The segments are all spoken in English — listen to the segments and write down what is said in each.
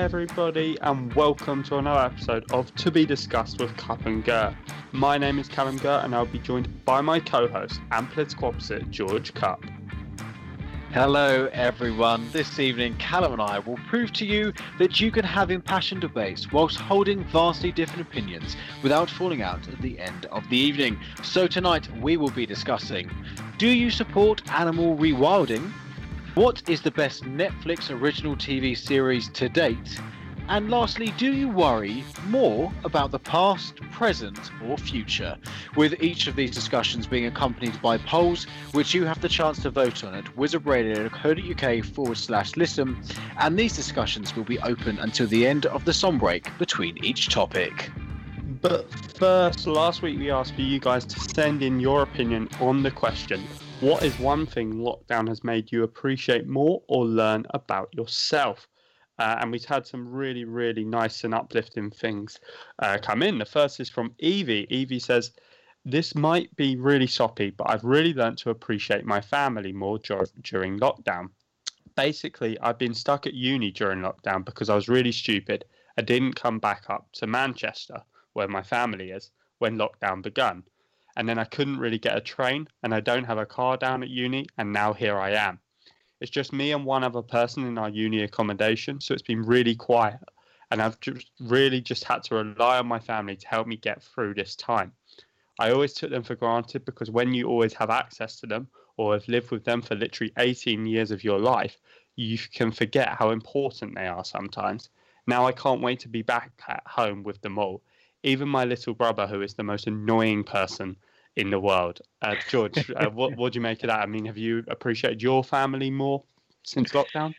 Everybody, and welcome to another episode of To Be Discussed with Cup and Gurr. My name is Callum Gurr, and I'll be joined by my co-host and political opposite, George Cup. Hello, everyone. This evening, Callum and I will prove to you that you can have impassioned debates whilst holding vastly different opinions without falling out at the end of the evening. So, tonight we will be discussing Do you support animal rewilding? What is the best Netflix original TV series to date? And lastly, do you worry more about the past, present, or future? With each of these discussions being accompanied by polls, which you have the chance to vote on at wizardradio.co.uk forward slash listen, and these discussions will be open until the end of the song break between each topic. But first, last week we asked for you guys to send in your opinion on the question what is one thing lockdown has made you appreciate more or learn about yourself? Uh, and we've had some really, really nice and uplifting things uh, come in. The first is from Evie. Evie says, This might be really soppy, but I've really learned to appreciate my family more dur- during lockdown. Basically, I've been stuck at uni during lockdown because I was really stupid. I didn't come back up to Manchester, where my family is, when lockdown began and then I couldn't really get a train, and I don't have a car down at uni, and now here I am. It's just me and one other person in our uni accommodation, so it's been really quiet, and I've just really just had to rely on my family to help me get through this time. I always took them for granted because when you always have access to them or have lived with them for literally 18 years of your life, you can forget how important they are sometimes. Now I can't wait to be back at home with them all even my little brother, who is the most annoying person in the world. Uh, George, uh, what what do you make of that? I mean, have you appreciated your family more since lockdown?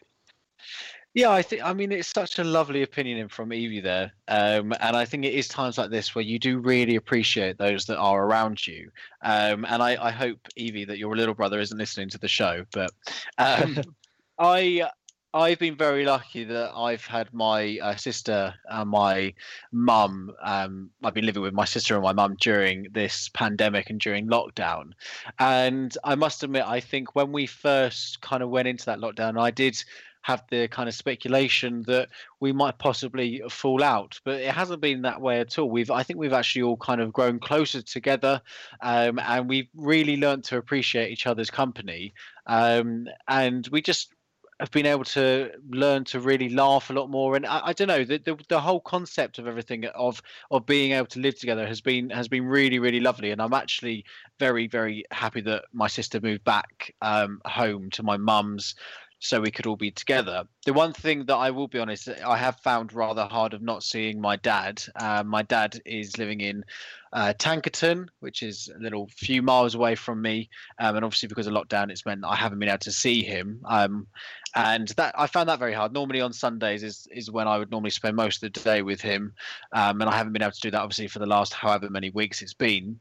Yeah, I think I mean it's such a lovely opinion from Evie there, um, and I think it is times like this where you do really appreciate those that are around you. Um, and I, I hope Evie that your little brother isn't listening to the show, but um, I I've been very lucky that I've had my uh, sister and my mum. Um, I've been living with my sister and my mum during this pandemic and during lockdown. And I must admit, I think when we first kind of went into that lockdown, I did have the kind of speculation that we might possibly fall out, but it hasn't been that way at all. We've, I think, we've actually all kind of grown closer together, um, and we've really learned to appreciate each other's company. Um, and we just have been able to learn to really laugh a lot more. And i, I don't know the, the, the whole concept of everything of of being able to live together has been has been really really lovely. And i'm actually very very happy that my sister moved back um, home to my mum's so we could all be together. The one thing that I will be honest, I have found rather hard of not seeing my dad. Uh, my dad is living in uh, Tankerton, which is a little few miles away from me, um, and obviously because of lockdown, it's meant that I haven't been able to see him. Um, and that I found that very hard. Normally on Sundays is is when I would normally spend most of the day with him, um, and I haven't been able to do that obviously for the last however many weeks it's been.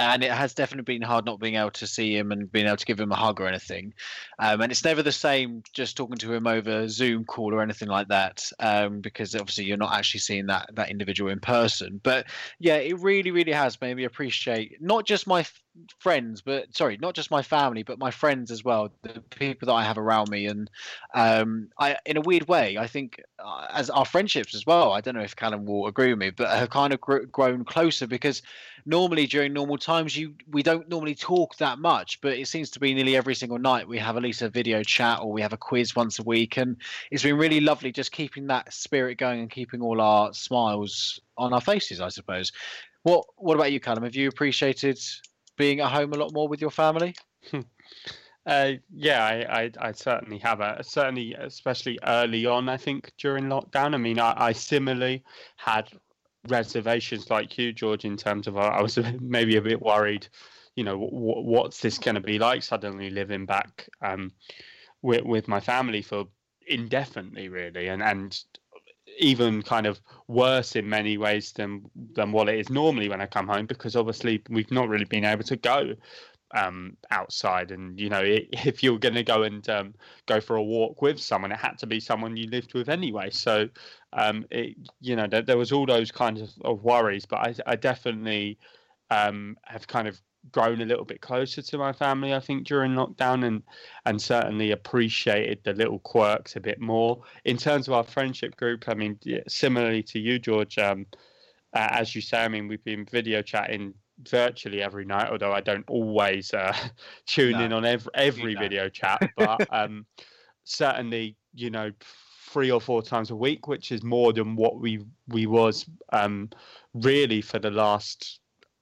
And it has definitely been hard not being able to see him and being able to give him a hug or anything. Um, and it's never the same just talking to him over Zoom call or anything like that, um, because obviously you're not actually seeing that that individual in person. But yeah, it really, really has made me appreciate not just my f- friends, but sorry, not just my family, but my friends as well, the people that I have around me. And um, I, in a weird way, I think uh, as our friendships as well. I don't know if Callum will agree with me, but have kind of gr- grown closer because normally during normal times you we don't normally talk that much but it seems to be nearly every single night we have at least a video chat or we have a quiz once a week and it's been really lovely just keeping that spirit going and keeping all our smiles on our faces i suppose what what about you callum have you appreciated being at home a lot more with your family Uh, yeah, I, I, I, certainly have. A, certainly, especially early on, I think during lockdown. I mean, I, I similarly had reservations like you, George, in terms of I was maybe a bit worried. You know, w- what's this going to be like? Suddenly living back um, with with my family for indefinitely, really, and and even kind of worse in many ways than than what it is normally when I come home because obviously we've not really been able to go um, outside. And you know, if you're going to go and um, go for a walk with someone, it had to be someone you lived with anyway. So, um, it, you know, there, there, was all those kinds of, of worries. But I, I definitely um, have kind of grown a little bit closer to my family. I think during lockdown, and and certainly appreciated the little quirks a bit more. In terms of our friendship group, I mean, similarly to you, George. Uh, as you say, I mean, we've been video chatting virtually every night, although I don't always uh, tune no, in on every every video chat. But um, certainly, you know, three or four times a week, which is more than what we we was um, really for the last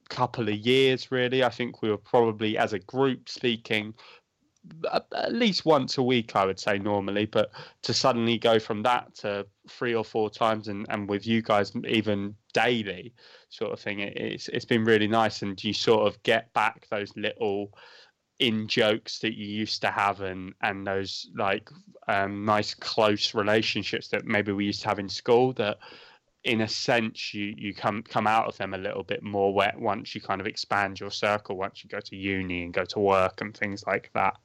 couple of years. Really, I think we were probably as a group speaking at least once a week, I would say normally, but to suddenly go from that to three or four times and, and with you guys even daily sort of thing, it's it's been really nice, and you sort of get back those little in jokes that you used to have and and those like um, nice close relationships that maybe we used to have in school that in a sense you you come come out of them a little bit more wet once you kind of expand your circle once you go to uni and go to work and things like that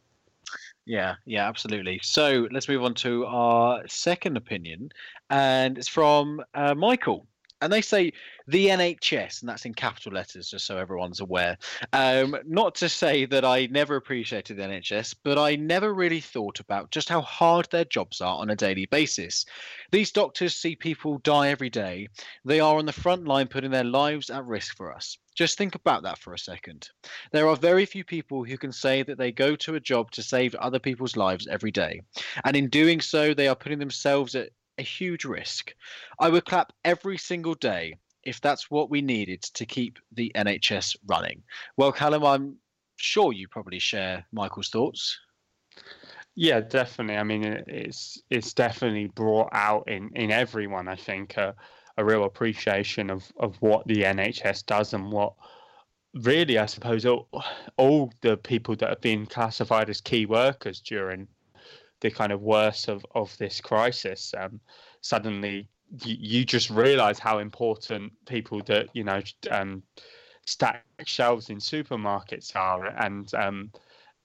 yeah, yeah, absolutely. So let's move on to our second opinion, and it's from uh, Michael. And they say the NHS, and that's in capital letters, just so everyone's aware. Um, not to say that I never appreciated the NHS, but I never really thought about just how hard their jobs are on a daily basis. These doctors see people die every day. They are on the front line putting their lives at risk for us. Just think about that for a second. There are very few people who can say that they go to a job to save other people's lives every day. And in doing so, they are putting themselves at a huge risk. I would clap every single day if that's what we needed to keep the NHS running. Well, Callum, I'm sure you probably share Michael's thoughts. Yeah, definitely. I mean, it's it's definitely brought out in in everyone. I think uh, a real appreciation of of what the NHS does and what really, I suppose, all, all the people that have been classified as key workers during the kind of worst of of this crisis, um, suddenly you, you just realize how important people that you know um, stack shelves in supermarkets are, and um,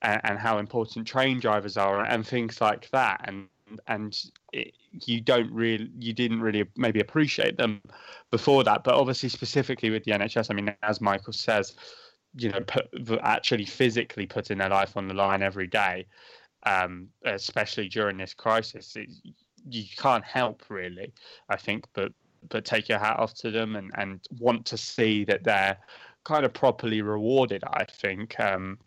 and, and how important train drivers are, and things like that, and and it, you don't really you didn't really maybe appreciate them before that. But obviously specifically with the nhs i mean as michael says you know put, actually physically putting their life on the line every day um, especially during this crisis it, you can't help really i think but but take your hat off to them and and want to see that they're kind of properly rewarded i think um,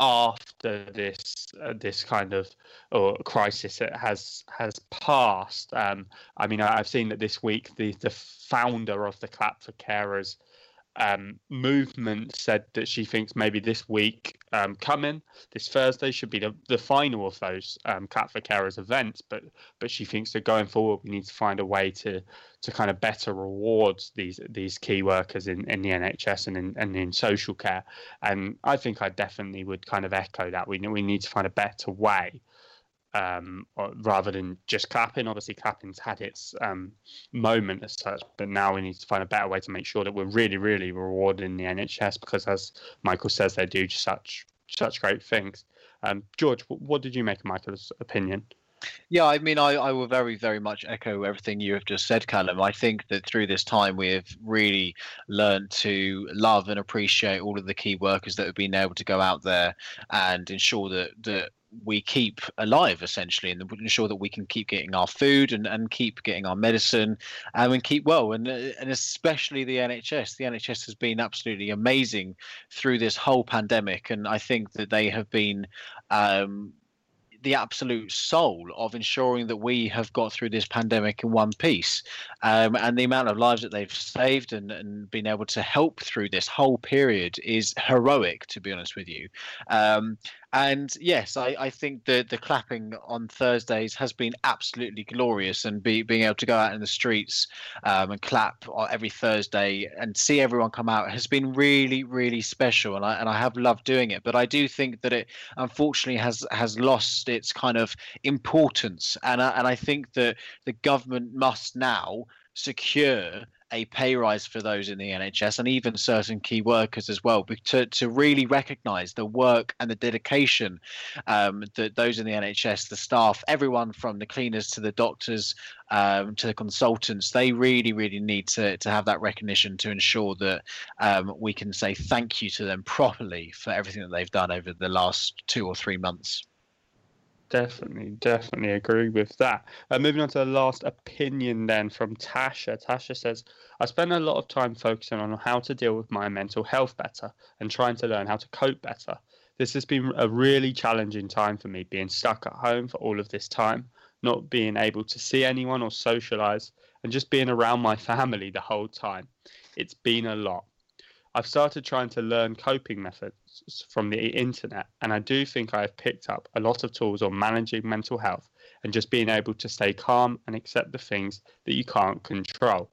after this uh, this kind of or crisis has has passed. Um, I mean, I, have seen that this week the the founder of the Clap for Carers um, movement said that she thinks maybe this week um, coming, this Thursday, should be the, the final of those um, Clap for Carers events. But but she thinks that going forward, we need to find a way to to kind of better reward these these key workers in, in the NHS and in and in social care. And I think I definitely would kind of echo that. We we need to find a better way um, rather than just clapping. Obviously, clapping's had its um, moment as such, but now we need to find a better way to make sure that we're really, really rewarding the NHS because, as Michael says, they do such such great things. Um, George, what did you make of Michael's opinion? Yeah, I mean, I, I will very, very much echo everything you have just said, Callum. I think that through this time, we have really learned to love and appreciate all of the key workers that have been able to go out there and ensure that, that we keep alive essentially and ensure that we can keep getting our food and, and keep getting our medicine um, and keep well and and especially the NHS the NHS has been absolutely amazing through this whole pandemic and I think that they have been um, the absolute soul of ensuring that we have got through this pandemic in one piece. Um, and the amount of lives that they've saved and, and been able to help through this whole period is heroic, to be honest with you. Um, and yes, I, I think the the clapping on Thursdays has been absolutely glorious, and be, being able to go out in the streets um, and clap every Thursday and see everyone come out has been really, really special, and I and I have loved doing it. But I do think that it unfortunately has has lost its kind of importance, and I, and I think that the government must now secure a pay rise for those in the NHS and even certain key workers as well, to, to really recognise the work and the dedication um, that those in the NHS, the staff, everyone from the cleaners to the doctors um, to the consultants, they really, really need to, to have that recognition to ensure that um, we can say thank you to them properly for everything that they've done over the last two or three months. Definitely, definitely agree with that. Uh, moving on to the last opinion then from Tasha. Tasha says, I spend a lot of time focusing on how to deal with my mental health better and trying to learn how to cope better. This has been a really challenging time for me, being stuck at home for all of this time, not being able to see anyone or socialize, and just being around my family the whole time. It's been a lot. I've started trying to learn coping methods from the internet, and I do think I have picked up a lot of tools on managing mental health and just being able to stay calm and accept the things that you can't control.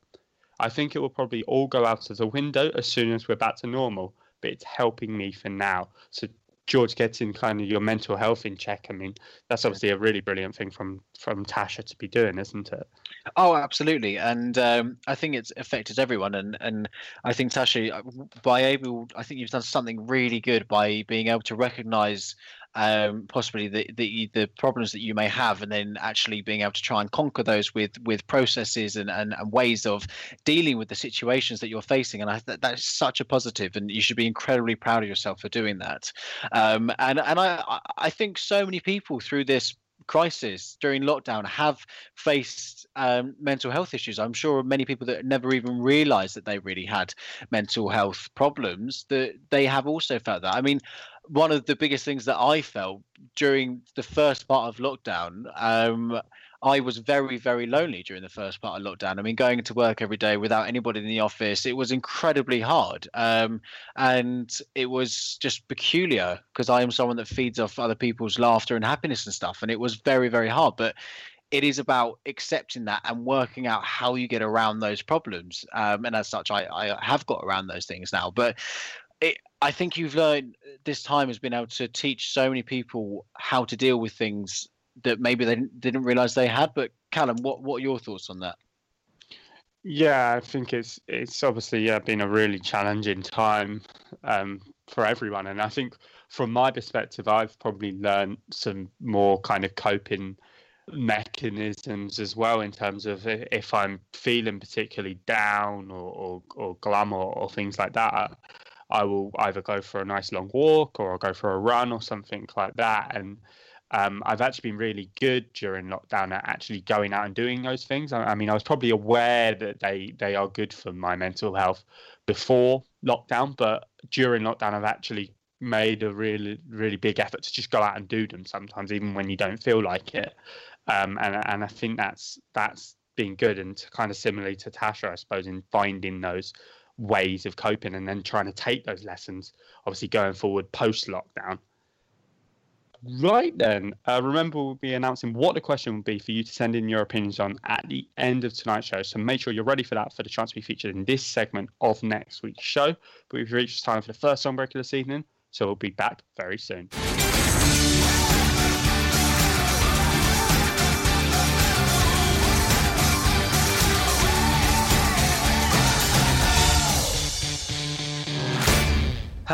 I think it will probably all go out of the window as soon as we're back to normal, but it's helping me for now. So George getting kind of your mental health in check. I mean, that's obviously a really brilliant thing from from Tasha to be doing, isn't it? Oh, absolutely, and um, I think it's affected everyone, and and I think Tasha, uh, by able, I think you've done something really good by being able to recognise um, possibly the, the the problems that you may have, and then actually being able to try and conquer those with with processes and, and, and ways of dealing with the situations that you're facing. And I that that's such a positive, and you should be incredibly proud of yourself for doing that. Um, and and I I think so many people through this crisis during lockdown have faced um, mental health issues. I'm sure many people that never even realised that they really had mental health problems that they have also felt that. I mean, one of the biggest things that I felt during the first part of lockdown, um, I was very, very lonely during the first part of lockdown. I mean, going to work every day without anybody in the office, it was incredibly hard. Um, and it was just peculiar because I am someone that feeds off other people's laughter and happiness and stuff. And it was very, very hard. But it is about accepting that and working out how you get around those problems. Um, and as such, I, I have got around those things now. But it, I think you've learned this time has been able to teach so many people how to deal with things that maybe they didn't, realize they had. But Callum, what what are your thoughts on that? Yeah, I think it's it's obviously yeah been a really challenging time um, for everyone, and I think from my perspective, I've probably learned some more kind of coping mechanisms as well in terms of if I'm feeling particularly down or or, or glum or, or things like that. I will either go for a nice long walk or I'll go for a run or something like that. And um, I've actually been really good during lockdown at actually going out and doing those things. I, I, mean, I was probably aware that they they are good for my mental health before lockdown, but during lockdown, I've actually made a really really big effort to just go out and do them sometimes, even when you don't feel like it. Um, and and I think that's that's been good and kind of similarly to Tasha, I suppose, in finding those ways of coping and then trying to take those lessons, obviously going forward post lockdown. Right then, uh, remember we'll be announcing what the question will be for you to send in your opinions on at the end of tonight's show. So make sure you're ready for that for the chance to be featured in this segment of next week's show. But we've reached time for the first song breaker this evening, so we'll be back very soon.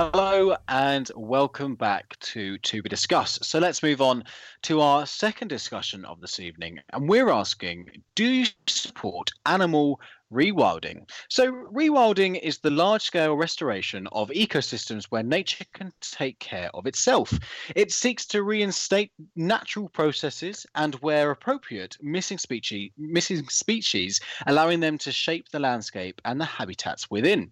Hello and welcome back to To Be Discussed. So let's move on to our second discussion of this evening. And we're asking Do you support animal rewilding. So, rewilding is the large scale restoration of ecosystems where nature can take care of itself. It seeks to reinstate natural processes and, where appropriate, missing species, missing species, allowing them to shape the landscape and the habitats within.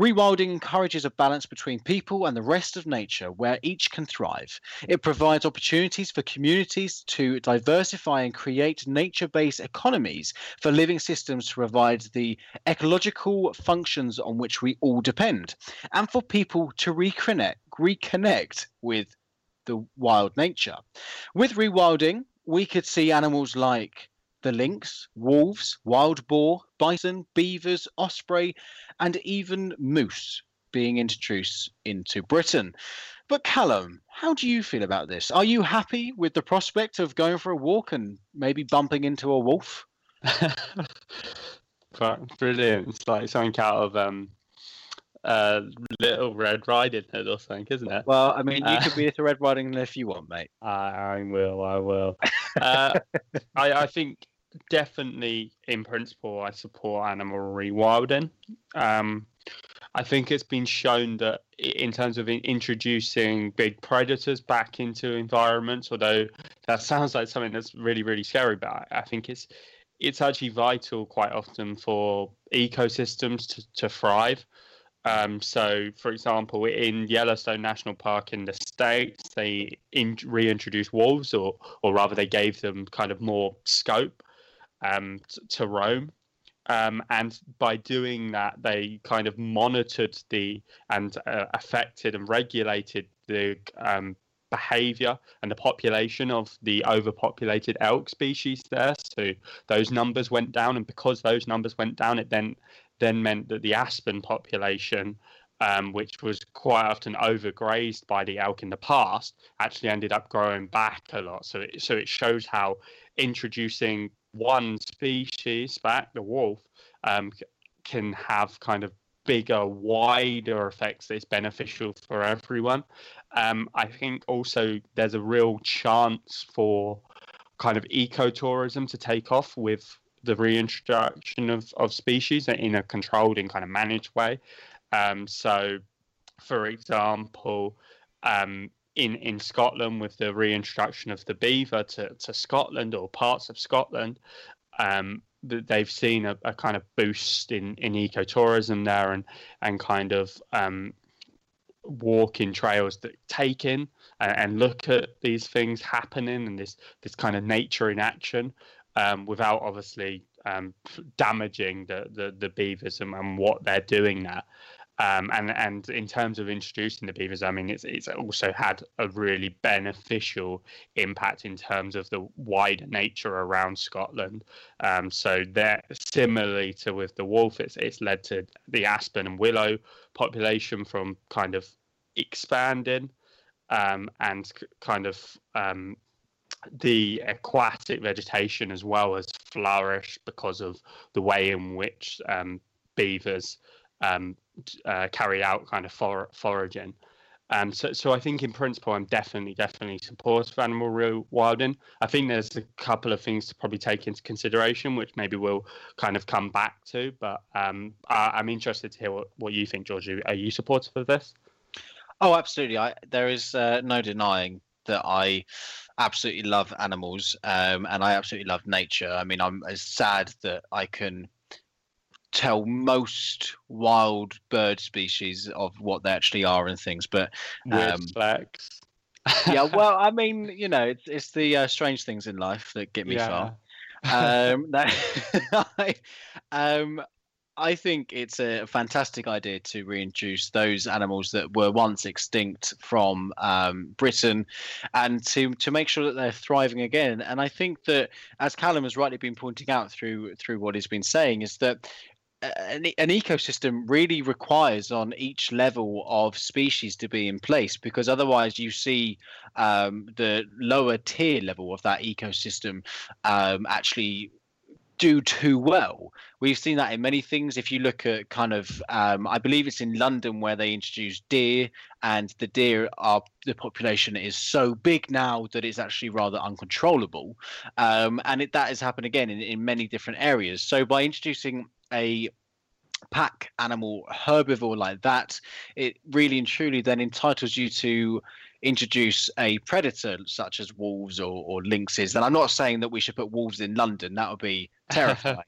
Rewilding encourages a balance between people and the rest of nature where each can thrive. It provides opportunities for communities to diversify and create nature based economies for living systems to provide the ecological functions on which we all depend, and for people to reconnect, reconnect with the wild nature. With rewilding, we could see animals like the lynx, wolves, wild boar, bison, beavers, osprey, and even moose being introduced into Britain. But Callum, how do you feel about this? Are you happy with the prospect of going for a walk and maybe bumping into a wolf? Brilliant. It's like something out of um, uh, Little Red Riding Hood or something, isn't it? Well, I mean, you uh, could be the Red Riding Hood if you want, mate. I, I will. I will. Uh, I, I think definitely, in principle, I support animal rewilding. Um, I think it's been shown that in terms of introducing big predators back into environments, although that sounds like something that's really, really scary, but I think it's it's actually vital quite often for ecosystems to, to thrive. Um, so, for example, in Yellowstone National Park in the States, they in, reintroduced wolves, or, or rather, they gave them kind of more scope um, to roam. Um, and by doing that, they kind of monitored the and uh, affected and regulated the um, behavior and the population of the overpopulated elk species there. So those numbers went down, and because those numbers went down, it then then meant that the aspen population, um, which was quite often overgrazed by the elk in the past, actually ended up growing back a lot. So it, so it shows how introducing one species back, the wolf, um, can have kind of bigger, wider effects that's beneficial for everyone. Um, I think also there's a real chance for kind of ecotourism to take off with the reintroduction of, of species in a controlled and kind of managed way. Um, so, for example, um, in, in Scotland, with the reintroduction of the beaver to, to Scotland or parts of Scotland, um, they've seen a, a, kind of boost in, in ecotourism there and, and kind of um, walking trails that take in and, and, look at these things happening and this, this kind of nature in action um, without obviously um, damaging the, the, the beavers and, and, what they're doing there. Um, and and in terms of introducing the beavers, I mean, it's it's also had a really beneficial impact in terms of the wider nature around Scotland. Um, so that similarly to with the wolf, it's it's led to the aspen and willow population from kind of expanding um, and kind of um, the aquatic vegetation as well has flourished because of the way in which um, beavers um, uh, carry out kind of for- foraging. Um, so, so I think in principle, I'm definitely, definitely supportive of animal rewilding. I think there's a couple of things to probably take into consideration, which maybe we'll kind of come back to. But um, I, am interested to hear what, what you think, George. Are you supportive of this? Oh, absolutely. I, there is uh, no denying that I absolutely love animals um, and I absolutely love nature. I mean, I'm as sad that I can tell most wild bird species of what they actually are and things, but um, yeah, well, I mean, you know, it's it's the uh, strange things in life that get me yeah. far. Um, that, I, um, I think it's a fantastic idea to reintroduce those animals that were once extinct from um, Britain, and to to make sure that they're thriving again. And I think that, as Callum has rightly been pointing out through through what he's been saying, is that an, an, ecosystem really requires on each level of species to be in place because otherwise you see um, the lower tier level of that ecosystem um, actually do too well. We've seen that in many things. If you look at kind of, um, I believe it's in London where they introduced deer, and the deer are the population is so big now that it's actually rather uncontrollable, um, and it, that has happened again in, in many different areas. So by introducing a pack animal herbivore like that, it really and truly then entitles you to introduce a predator such as wolves or, or lynxes. And I'm not saying that we should put wolves in London, that would be terrifying.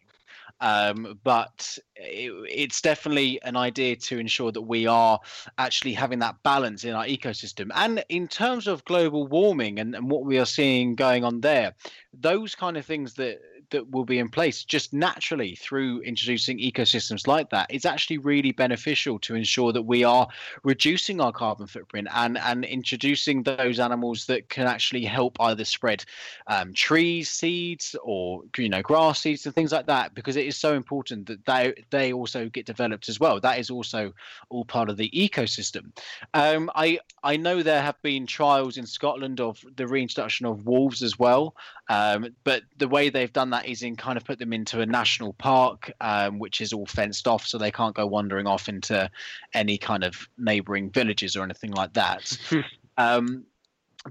um, but it, it's definitely an idea to ensure that we are actually having that balance in our ecosystem. And in terms of global warming and, and what we are seeing going on there, those kind of things that that will be in place just naturally through introducing ecosystems like that is actually really beneficial to ensure that we are reducing our carbon footprint and and introducing those animals that can actually help either spread um, trees seeds or you know grass seeds and things like that because it is so important that they they also get developed as well. That is also all part of the ecosystem. Um, i i know there have been trials in scotland of the reintroduction of wolves as well um, but the way they've done that is in kind of put them into a national park, um, which is all fenced off, so they can't go wandering off into any kind of neighbouring villages or anything like that. um,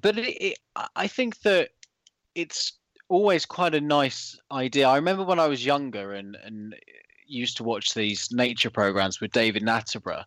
but it, it, I think that it's always quite a nice idea. I remember when I was younger and and used to watch these nature programs with David Attenborough,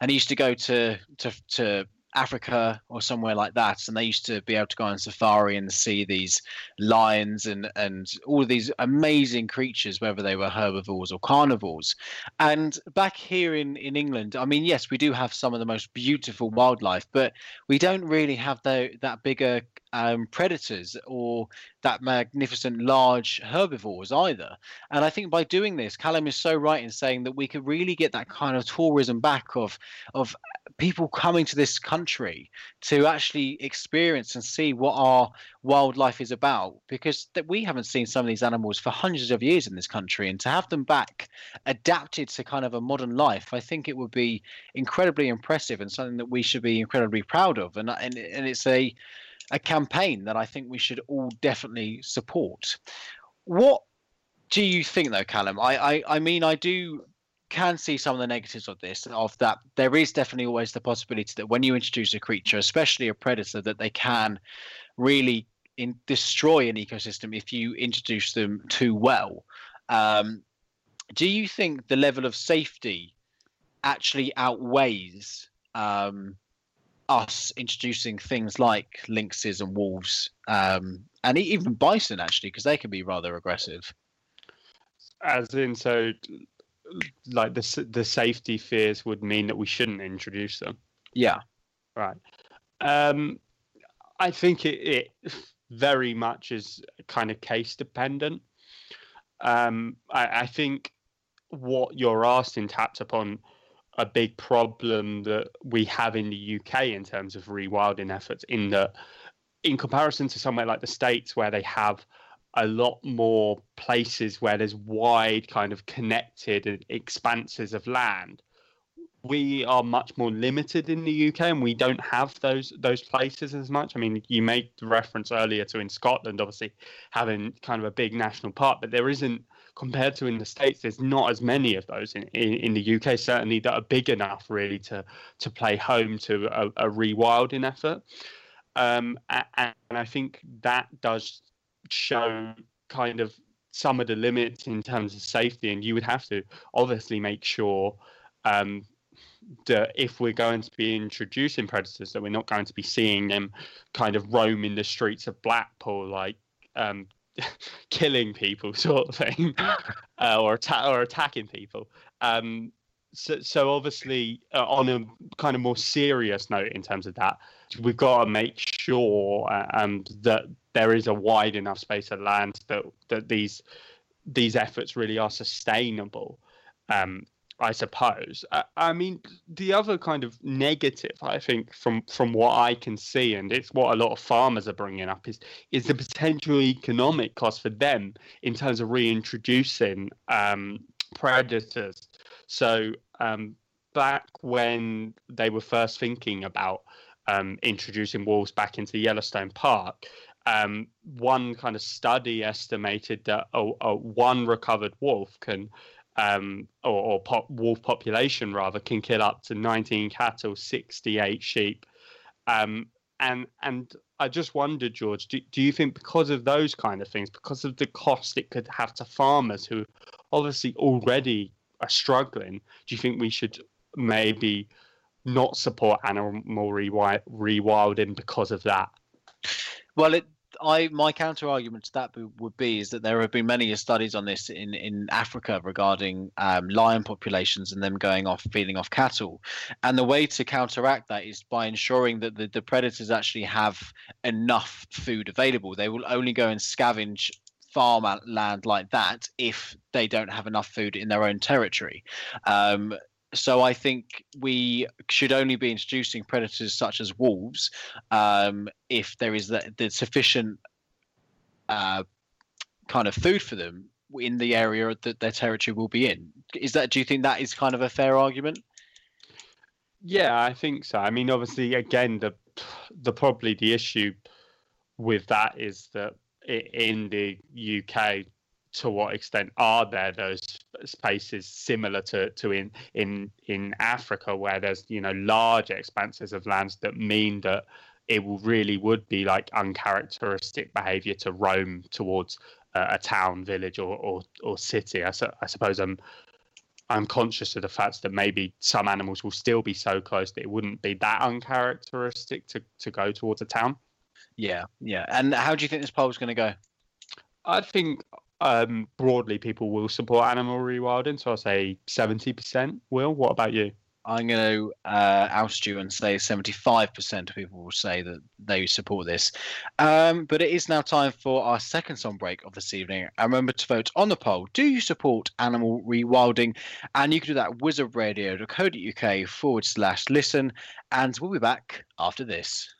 and he used to go to to to Africa or somewhere like that, and they used to be able to go on safari and see these lions and and all these amazing creatures, whether they were herbivores or carnivores. And back here in in England, I mean, yes, we do have some of the most beautiful wildlife, but we don't really have the, that bigger um, predators or that magnificent large herbivores either. And I think by doing this, Callum is so right in saying that we could really get that kind of tourism back of of people coming to this country to actually experience and see what our wildlife is about because that we haven't seen some of these animals for hundreds of years in this country and to have them back adapted to kind of a modern life i think it would be incredibly impressive and something that we should be incredibly proud of and and, and it's a a campaign that i think we should all definitely support. What do you think though callum? I i, I mean i do can see some of the negatives of this of that there is definitely always the possibility that when you introduce a creature especially a predator that they can really in, destroy an ecosystem if you introduce them too well. Um, do you think the level of safety actually outweighs um, us introducing things like lynxes and wolves um, and even bison actually because they can be rather aggressive as in so like the the safety fears would mean that we shouldn't introduce them. Yeah. Right. Um, I think it, it very much is kind of case dependent. Um, I, I think what you're asking taps upon a big problem that we have in the UK in terms of rewilding efforts. In that, in comparison to somewhere like the States, where they have a lot more places where there's wide kind of connected expanses of land we are much more limited in the UK and we don't have those those places as much. I mean, you made reference earlier to in Scotland, obviously having kind of a big national park, but there isn't compared to in the states. There's not as many of those in, in, in the UK, certainly that are big enough really to to play home to a, a rewilding effort. Um, and, and I think that does show kind of some of the limits in terms of safety, and you would have to obviously make sure um, that if we're going to be introducing predators, that we're not going to be seeing them kind of roam in the streets of Blackpool, like um, killing people, sort of thing, uh, or atta- or attacking people. Um, so, so obviously, uh, on a kind of more serious note, in terms of that, we've got to make sure um, that there is a wide enough space of land that that these these efforts really are sustainable. Um, I suppose. I, I, mean, the other kind of negative, I think, from from what I can see, and it's what a lot of farmers are bringing up, is is the potential economic cost for them in terms of reintroducing um, predators. So um, back when they were first thinking about um, introducing wolves back into Yellowstone Park, um, one kind of study estimated that a, a one recovered wolf can, um, or, or pop, wolf population rather, can kill up to 19 cattle, 68 sheep. Um, and and I just wondered, George, do, do you think because of those kind of things, because of the cost it could have to farmers who obviously already are struggling, do you think we should maybe not support animal rewilding because of that? Well, it I my counter argument to that would be is that there have been many studies on this in in Africa regarding um, lion populations and them going off feeding off cattle, and the way to counteract that is by ensuring that the, the predators actually have enough food available. They will only go and scavenge farmland like that if they don't have enough food in their own territory. Um, so I think we should only be introducing predators such as wolves um, if there is the, the sufficient uh, kind of food for them in the area that their territory will be in. Is that? Do you think that is kind of a fair argument? Yeah, I think so. I mean, obviously, again, the the probably the issue with that is that in the UK, to what extent are there those spaces similar to, to in, in in Africa where there's you know large expanses of lands that mean that it will really would be like uncharacteristic behavior to roam towards uh, a town, village, or or, or city. I, su- I suppose I'm I'm conscious of the fact that maybe some animals will still be so close that it wouldn't be that uncharacteristic to, to go towards a town. Yeah, yeah. And how do you think this poll is going to go? I think um, broadly people will support animal rewilding. So I'll say 70% will. What about you? I'm going to uh, oust you and say 75% of people will say that they support this. Um, but it is now time for our second song break of this evening. And remember to vote on the poll. Do you support animal rewilding? And you can do that at wizardradio.co.uk forward slash listen. And we'll be back after this.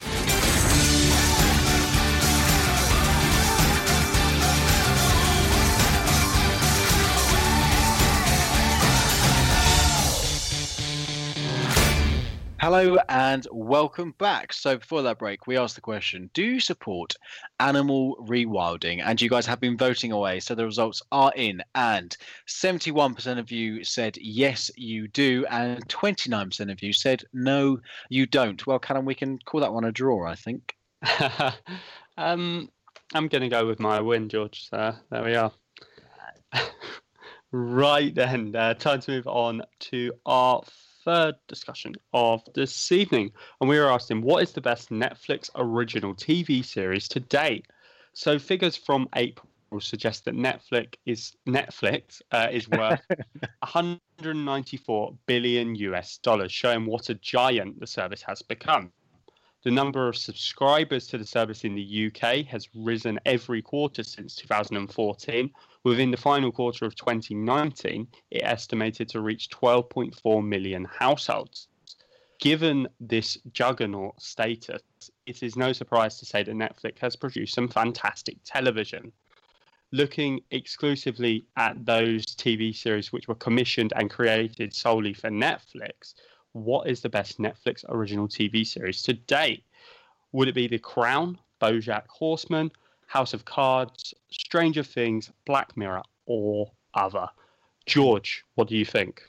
Hello and welcome back. So, before that break, we asked the question Do you support animal rewilding? And you guys have been voting away. So, the results are in, and 71% of you said yes, you do, and 29% of you said no, you don't. Well, Callum, we can call that one a draw, I think. um, I'm going to go with my win, George. So, there we are. right then, uh, time to move on to our third discussion of this evening. And we were asking, what is the best Netflix original TV series to date? So figures from April suggest that Netflix is Netflix uh, is worth 194 billion US dollars, showing what a giant the service has become. The number of subscribers to the service in the UK has risen every quarter since 2014. Within the final quarter of 2019, it estimated to reach 12.4 million households. Given this juggernaut status, it is no surprise to say that Netflix has produced some fantastic television. Looking exclusively at those TV series which were commissioned and created solely for Netflix, what is the best Netflix original TV series to date? Would it be The Crown, Bojack Horseman, House of Cards, Stranger Things, Black Mirror, or other? George, what do you think?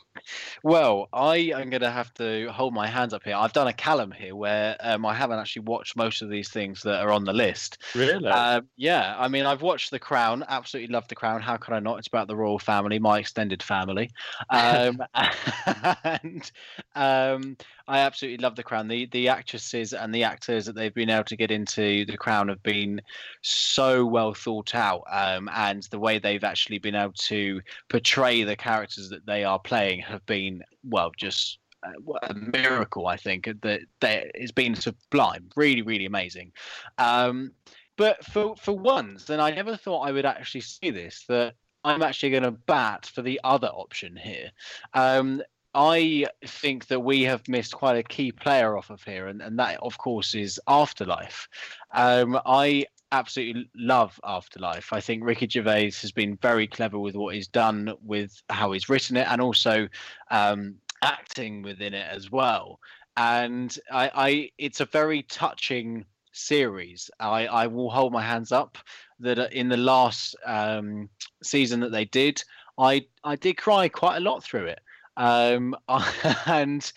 Well, I am going to have to hold my hands up here. I've done a Callum here where um, I haven't actually watched most of these things that are on the list. Really? Uh, yeah. I mean, I've watched The Crown. Absolutely love The Crown. How can I not? It's about the royal family, my extended family. Um, and um, I absolutely love The Crown. The the actresses and the actors that they've been able to get into The Crown have been so well thought out, um, and the way they've actually been able to portray the characters that they are playing have been well just uh, a miracle. I think that that has been sublime, really, really amazing. Um, but for for once, and I never thought I would actually see this that. I'm actually going to bat for the other option here. Um, I think that we have missed quite a key player off of here, and, and that, of course, is Afterlife. Um, I absolutely love Afterlife. I think Ricky Gervais has been very clever with what he's done, with how he's written it, and also um, acting within it as well. And I, I, it's a very touching series. I, I will hold my hands up that uh, in the last um, season that they did, I I did cry quite a lot through it, um, and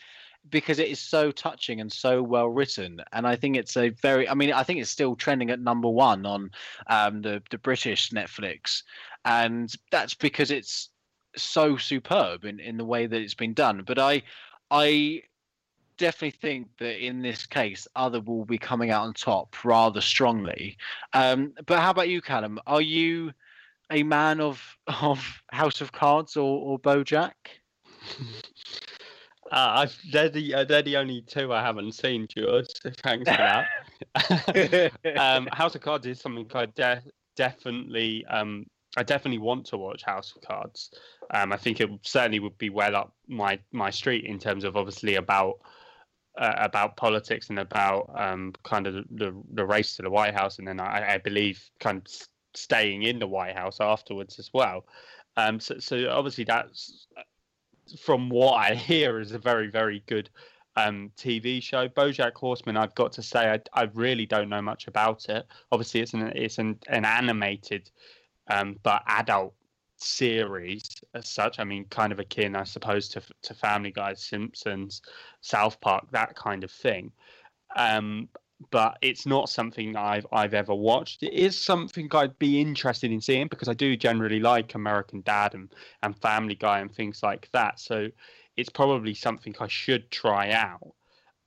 because it is so touching and so well written, and I think it's a very. I mean, I think it's still trending at number one on um, the the British Netflix, and that's because it's so superb in, in the way that it's been done. But I I definitely think that in this case, other will be coming out on top rather strongly. Um, but how about you, Callum? Are you a man of of House of Cards or, or BoJack? Uh, I've, they're the uh, they're the only two I haven't seen, George. So thanks for that. um, House of Cards is something I de- definitely um, I definitely want to watch House of Cards. Um, I think it certainly would be well up my my street in terms of obviously about uh, about politics and about um, kind of the, the race to the White House, and then I, I believe kind of staying in the White House afterwards as well. Um, so, so obviously that's from what I hear is a very very good um, TV show. BoJack Horseman, I've got to say, I, I really don't know much about it. Obviously, it's an it's an, an animated um, but adult series as such. I mean, kind of akin, I suppose, to to Family Guy, Simpsons, South Park, that kind of thing. Um, but it's not something I've I've ever watched. It is something I'd be interested in seeing because I do generally like American Dad and, and Family Guy and things like that. So it's probably something I should try out.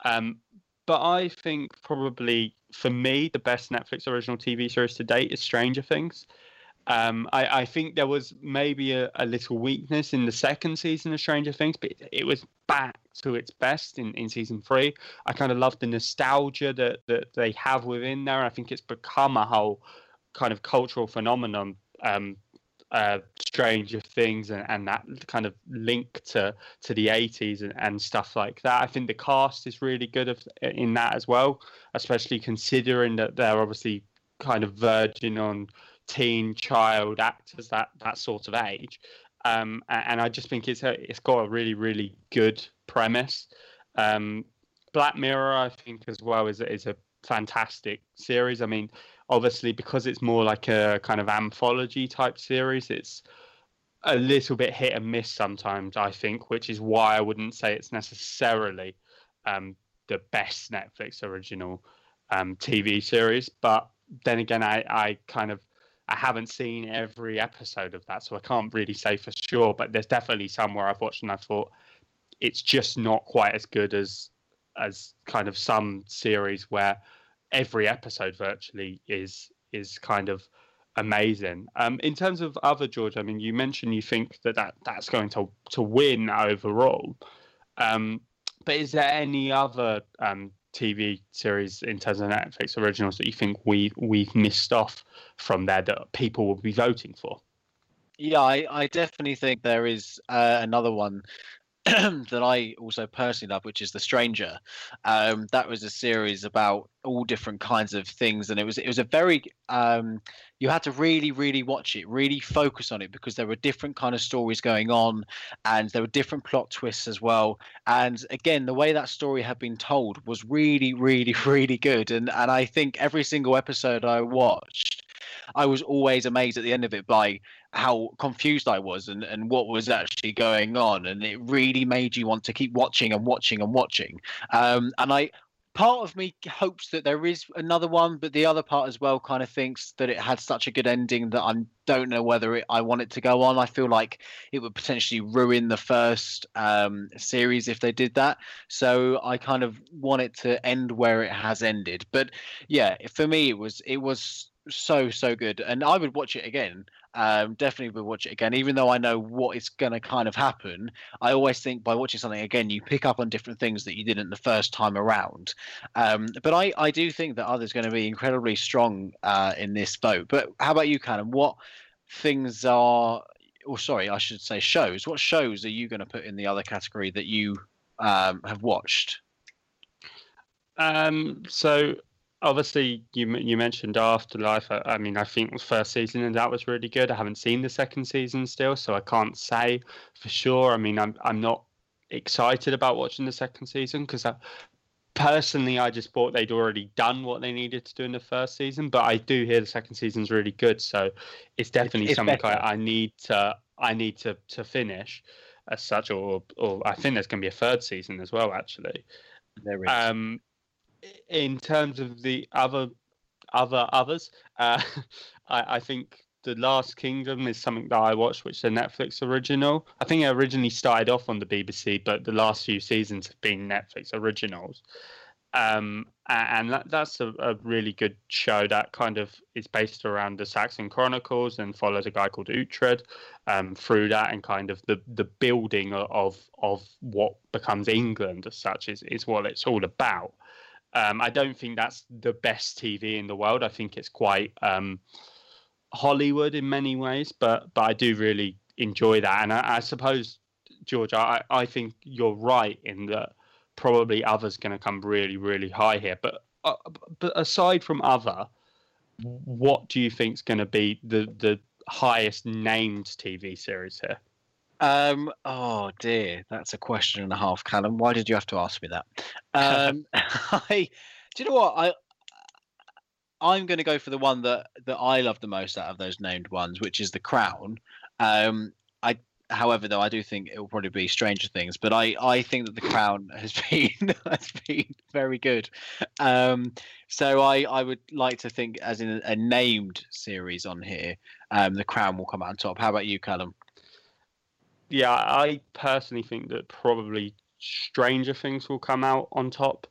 Um, but I think probably for me the best Netflix original TV series to date is Stranger Things. Um, I, I, think there was maybe a, a, little weakness in the second season of Stranger Things, but it, was back to its best in, in season three. I kind of love the nostalgia that, that they have within there. I think it's become a whole kind of cultural phenomenon. Um, uh, Stranger Things and, and that kind of link to to the 80s and, and stuff like that. I think the cast is really good of, in that as well, especially considering that they're obviously kind of verging on teen child actors that that sort of age um, and I just think it's a, it's got a really really good premise. Um, Black Mirror, I think as well is is a fantastic series. I mean, obviously because it's more like a kind of anthology type series, it's a little bit hit and miss sometimes. I think, which is why I wouldn't say it's necessarily um, the best Netflix original um, TV series. But then again, I I kind of I haven't seen every episode of that, so I can't really say for sure. But there's definitely somewhere I've watched and I thought it's just not quite as good as as kind of some series where every episode virtually is is kind of amazing. Um, in terms of other George, I mean, you mentioned you think that, that that's going to to win overall. Um, but is there any other um, TV series in terms of Netflix originals that you think we we've missed off from there that people will be voting for? Yeah, I, I definitely think there is uh, another one that I also personally love, which is The Stranger. Um, that was a series about all different kinds of things, and it was it was a very um, you had to really really watch it, really focus on it because there were different kind of stories going on, and there were different plot twists as well. And again, the way that story had been told was really really really good, and and I think every single episode I watched I was always amazed at the end of it by how confused I was and, and what was actually going on. And it really made you want to keep watching and watching and watching. Um, and I, part of me hopes that there is another one, but the other part as well kind of thinks that it had such a good ending that I don't know whether it, I want it to go on. I feel like it would potentially ruin the first um, series if they did that. So I kind of want it to end where it has ended. But yeah, for me, it was it was so so good, and I would watch it again. Um, definitely would watch it again, even though I know what is going to kind of happen. I always think by watching something again, you pick up on different things that you didn't the first time around. Um, but I I do think that others going to be incredibly strong uh, in this vote. But how about you, Callum? What things are or sorry, I should say shows. What shows are you going to put in the other category that you um, have watched? Um, so obviously you you mentioned Afterlife. I, I, mean, I think the first season and that was really good. I haven't seen the second season still, so I can't say for sure. I mean, I'm I'm not excited about watching the second season because personally, I just thought they'd already done what they needed to do in the first season, but I do hear the second season's really good, so it's definitely it's something I, I, need to I need to to finish as such, or or I think there's going to be a third season as well. Actually, there is. Um, in terms of the other other others, uh, I, I think the Last Kingdom is something that I watched, which is a Netflix original. I think it originally started off on the BBC, but the last few seasons have been Netflix originals. Um, and that, that's a, a, really good show that kind of is based around the Saxon Chronicles and follows a guy called Uhtred um, through that and kind of the, the building of of what becomes England as such is, is what it's all about. Um, I don't think that's the best TV in the world. I think it's quite um, Hollywood in many ways, but but I do really enjoy that. And I, I suppose, George, I, I think you're right in that probably others going to come really really high here. But uh, but aside from other, what do you think is going to be the the highest named TV series here? Um, oh dear, that's a question and a half, Callum. Why did you have to ask me that? Um, I, do you know what? I I'm going to go for the one that that I love the most out of those named ones, which is the Crown. Um, I, however, though I do think it will probably be Stranger Things, but I I think that the Crown has been has been very good. Um, so I I would like to think as in a, a named series on here, um, the Crown will come out on top. How about you, Callum? Yeah, I personally think that probably Stranger Things will come out on top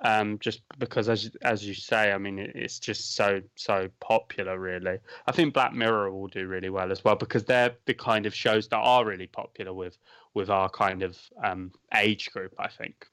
um, just because as as you say, I mean, it's just so so popular. Really, I think Black Mirror will do really well as well because they're the kind of shows that are really popular with with our kind of um, age group. I think.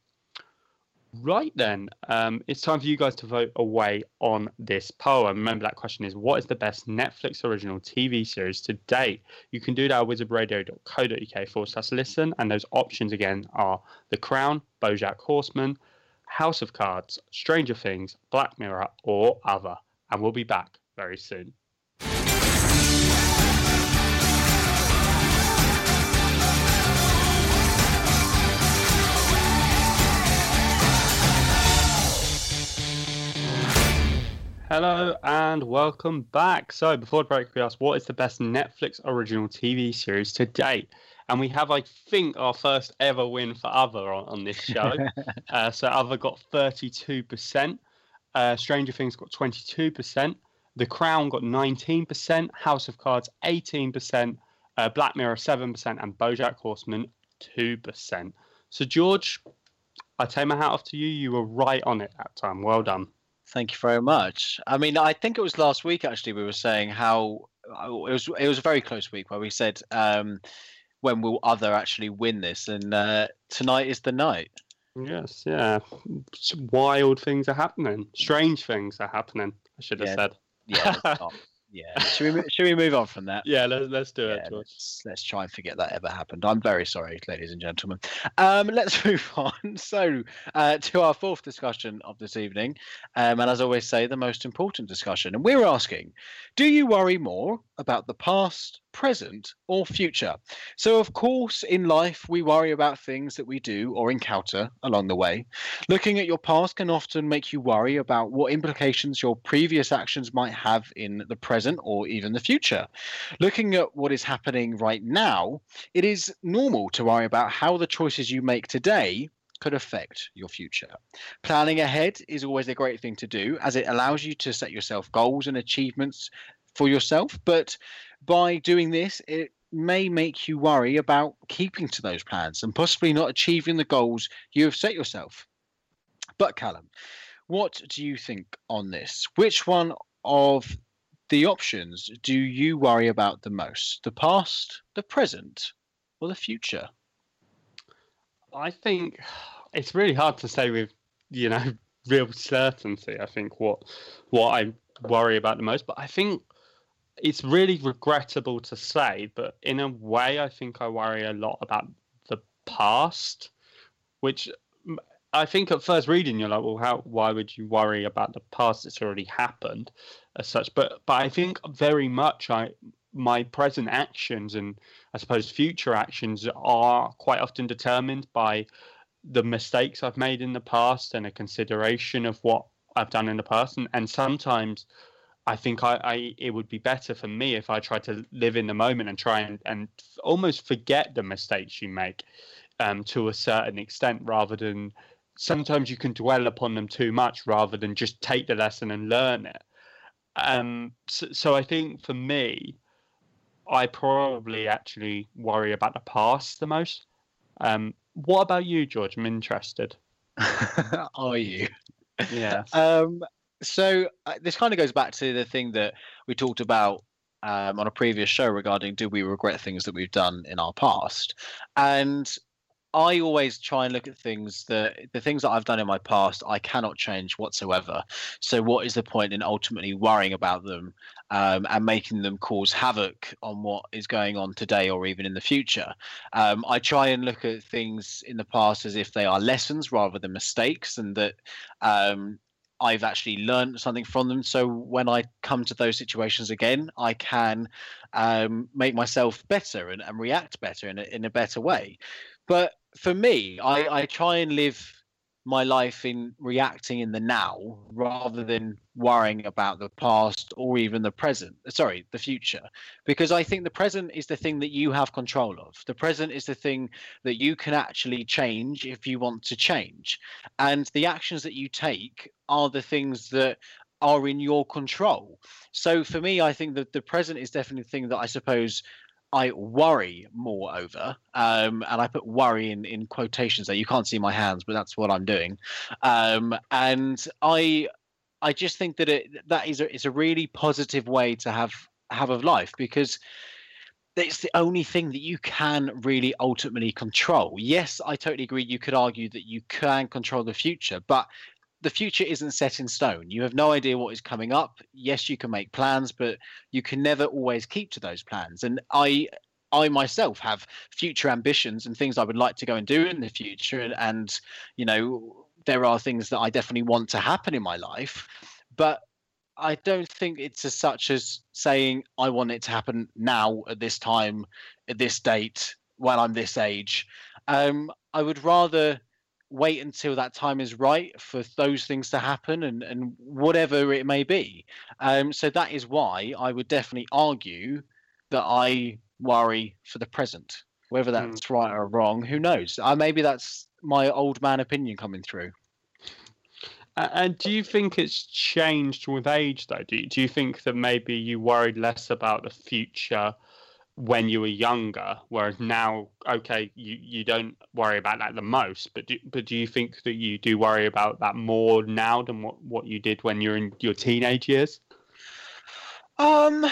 Right then, um, it's time for you guys to vote away on this poll. And remember, that question is what is the best Netflix original TV series to date? You can do that at wizardradio.co.uk forward slash listen. And those options again are The Crown, Bojack Horseman, House of Cards, Stranger Things, Black Mirror, or other. And we'll be back very soon. Hello and welcome back. So, before the break, we asked what is the best Netflix original TV series to date? and we have, I think, our first ever win for Other on, on this show. uh, so Other got 32%, uh, Stranger Things got 22%, The Crown got 19%, House of Cards 18%, uh, Black Mirror 7%, and BoJack Horseman 2%. So George, I take my hat off to you. You were right on it that time. Well done. Thank you very much. I mean, I think it was last week actually. We were saying how uh, it was. It was a very close week where we said um, when will other actually win this? And uh, tonight is the night. Yes, yeah. Wild things are happening. Strange things are happening. I should have yeah, said. Yeah. yeah. Should we should we move on from that? Yeah, let's let's do yeah, it. Let's, let's, try and forget that ever happened. I'm very sorry, ladies and gentlemen. Um, let's move on. So uh, to our fourth discussion of this evening, um, and as I always say, the most important discussion, and we're asking: Do you worry more about the past, present, or future? So, of course, in life, we worry about things that we do or encounter along the way. Looking at your past can often make you worry about what implications your previous actions might have in the present or even the future. Looking at what is happening right now, it is normal to worry about how the choices you make today could affect your future. Planning ahead is always a great thing to do as it allows you to set yourself goals and achievements for yourself. But by doing this, it may make you worry about keeping to those plans and possibly not achieving the goals you have set yourself. But, Callum, what do you think on this? Which one of the options do you worry about the most? The past, the present, or the future? I think it's really hard to say with, you know, real certainty. I think what what I worry about the most, but I think it's really regrettable to say, but in a way, I think I worry a lot about the past, which I think at first reading you're like, well, how? Why would you worry about the past? It's already happened, as such. But but I think very much I my present actions and I suppose future actions are quite often determined by the mistakes I've made in the past and a consideration of what I've done in the past. And, and sometimes I think I, I it would be better for me if I try to live in the moment and try and, and almost forget the mistakes you make um, to a certain extent rather than sometimes you can dwell upon them too much rather than just take the lesson and learn it. Um, so, so I think for me, I probably actually worry about the past the most. Um, what about you, George? I'm interested. Are you? Yeah. Um, so uh, this kind of goes back to the thing that we talked about um, on a previous show regarding do we regret things that we've done in our past, and I always try and look at things that the things that I've done in my past I cannot change whatsoever. So what is the point in ultimately worrying about them um, and making them cause havoc on what is going on today or even in the future? Um, I try and look at things in the past as if they are lessons rather than mistakes, and that um, I've actually learned something from them. So when I come to those situations again, I can um, make myself better and, and react better in a, in a better way. But for me, I, I try and live my life in reacting in the now rather than worrying about the past or even the present sorry the future. Because i think the present is the thing that you have control of. The present is the thing that you can actually change if you want to change. And the actions that you take are the things that are in your control. So for me i think that the present is definitely the thing that i suppose I worry more over, um, and I put worry in, in quotations there. You can't see my hands, but that's what I'm doing. Um, and I I just think that it that is a, it's a really positive way to have have of life because it's the only thing that you can really ultimately control. Yes, I totally agree. You could argue that you can control the future, but the future isn't set in stone. You have no idea what is coming up. Yes, you can make plans, but you can never always keep to those plans. And I I myself have future ambitions and things I would like to go and do in the future and, and you know there are things that I definitely want to happen in my life, but I don't think it's as such as saying I want it to happen now at this time, at this date, when I'm this age. Um, I would rather wait until that time is right for those things to happen and, and whatever it may be. Um, so that is why I would definitely argue that I worry for the present. Whether hmm. that's mm. right or wrong, who knows? Uh, maybe that's my old man opinion coming through. And do you think it's changed with age, though? Do you, do you think that maybe you worried less about the future when you were younger, whereas now, okay, you, you don't worry about that the most, but do, but do you think that you do worry about that more now than what, what you did when you're in your teenage years? Um,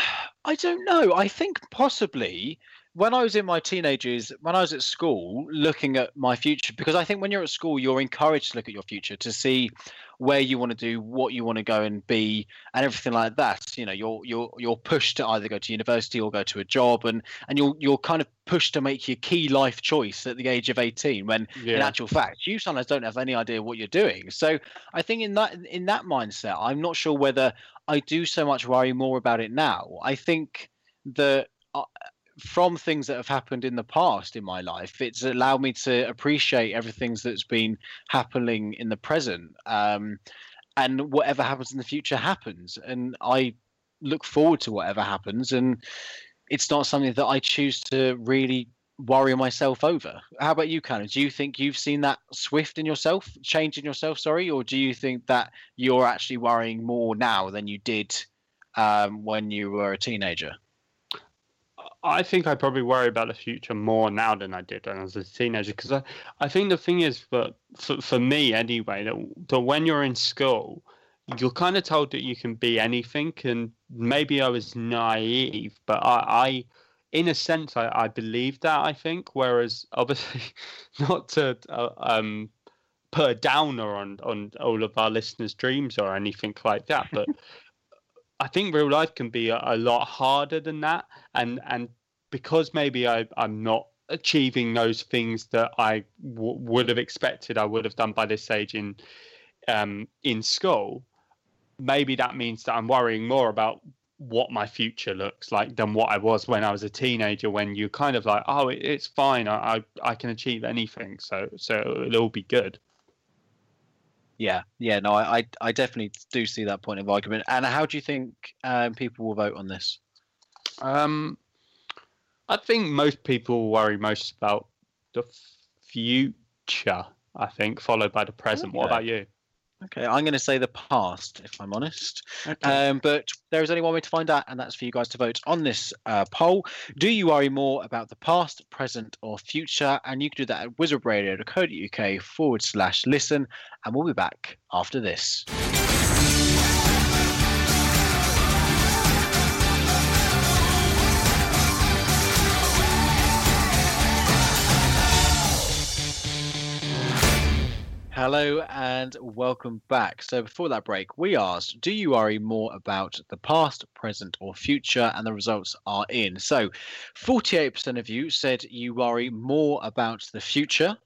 I don't know. I think possibly when I was in my teenagers, when I was at school, looking at my future, because I think when you're at school, you're encouraged to look at your future to see where you want to do, what you want to go and be, and everything like that. You know, you're you're you're pushed to either go to university or go to a job, and and you're you're kind of pushed to make your key life choice at the age of 18. When yeah. in actual fact, you sometimes don't have any idea what you're doing. So I think in that in that mindset, I'm not sure whether I do so much worry more about it now. I think that. From things that have happened in the past in my life, it's allowed me to appreciate everything that's been happening in the present. Um, and whatever happens in the future happens. And I look forward to whatever happens. And it's not something that I choose to really worry myself over. How about you, Karen? Do you think you've seen that swift in yourself, change in yourself, sorry? Or do you think that you're actually worrying more now than you did um, when you were a teenager? I think I probably worry about the future more now than I did when I was a teenager because I, I think the thing is that for, for me anyway that, that when you're in school you're kind of told that you can be anything and maybe I was naive but I, I in a sense I, I believe that I think whereas obviously not to uh, um, put a downer on on all of our listeners' dreams or anything like that but I think real life can be a, a lot harder than that, and and because maybe I I'm not achieving those things that I w- would have expected I would have done by this age in um in school, maybe that means that I'm worrying more about what my future looks like than what I was when I was a teenager. When you're kind of like, oh, it, it's fine. I, I I can achieve anything. So so it'll be good. Yeah, yeah, no, I, I, I definitely do see that point of argument. And how do you think um, people will vote on this? Um, I think most people worry most about the future. I think, followed by the present. What about you? Okay, I'm going to say the past, if I'm honest. Okay. Um, but there is only one way to find out, and that's for you guys to vote on this uh, poll. Do you worry more about the past, present, or future? And you can do that at wizardradio.co.uk forward slash listen. And we'll be back after this. Hello and welcome back. So, before that break, we asked, Do you worry more about the past, present, or future? And the results are in. So, 48% of you said you worry more about the future,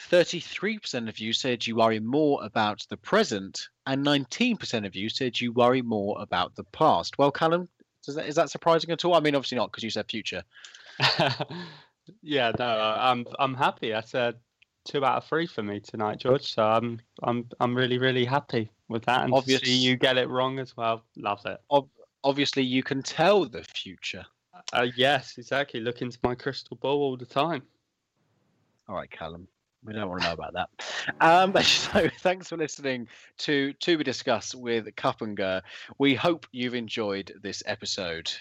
33% of you said you worry more about the present, and 19% of you said you worry more about the past. Well, Callum, does that, is that surprising at all? I mean, obviously not because you said future. yeah, no, I'm I'm happy. I a two out of three for me tonight, George. So I'm I'm I'm really really happy with that. And see you get it wrong as well. Love it. Obviously, you can tell the future. Uh, yes, exactly. Look into my crystal ball all the time. All right, Callum. We don't want to know about that. Um, so thanks for listening to To Be Discussed with Cup and. We hope you've enjoyed this episode.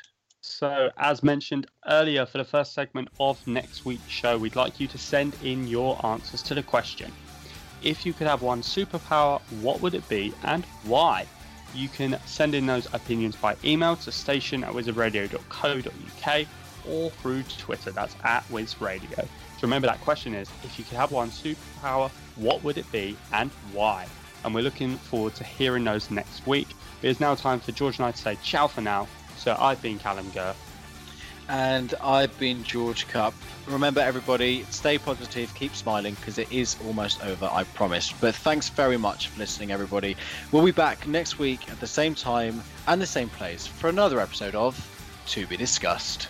So, as mentioned earlier, for the first segment of next week's show, we'd like you to send in your answers to the question. If you could have one superpower, what would it be and why? You can send in those opinions by email to station at wizardradio.co.uk or through Twitter, that's at wizradio. So remember that question is, if you could have one superpower, what would it be and why? And we're looking forward to hearing those next week. It is now time for George and I to say ciao for now. So I've been Callum Gurr. And I've been George Cup. Remember, everybody, stay positive, keep smiling because it is almost over, I promise. But thanks very much for listening, everybody. We'll be back next week at the same time and the same place for another episode of To Be Discussed.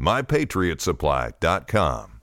mypatriotsupply.com.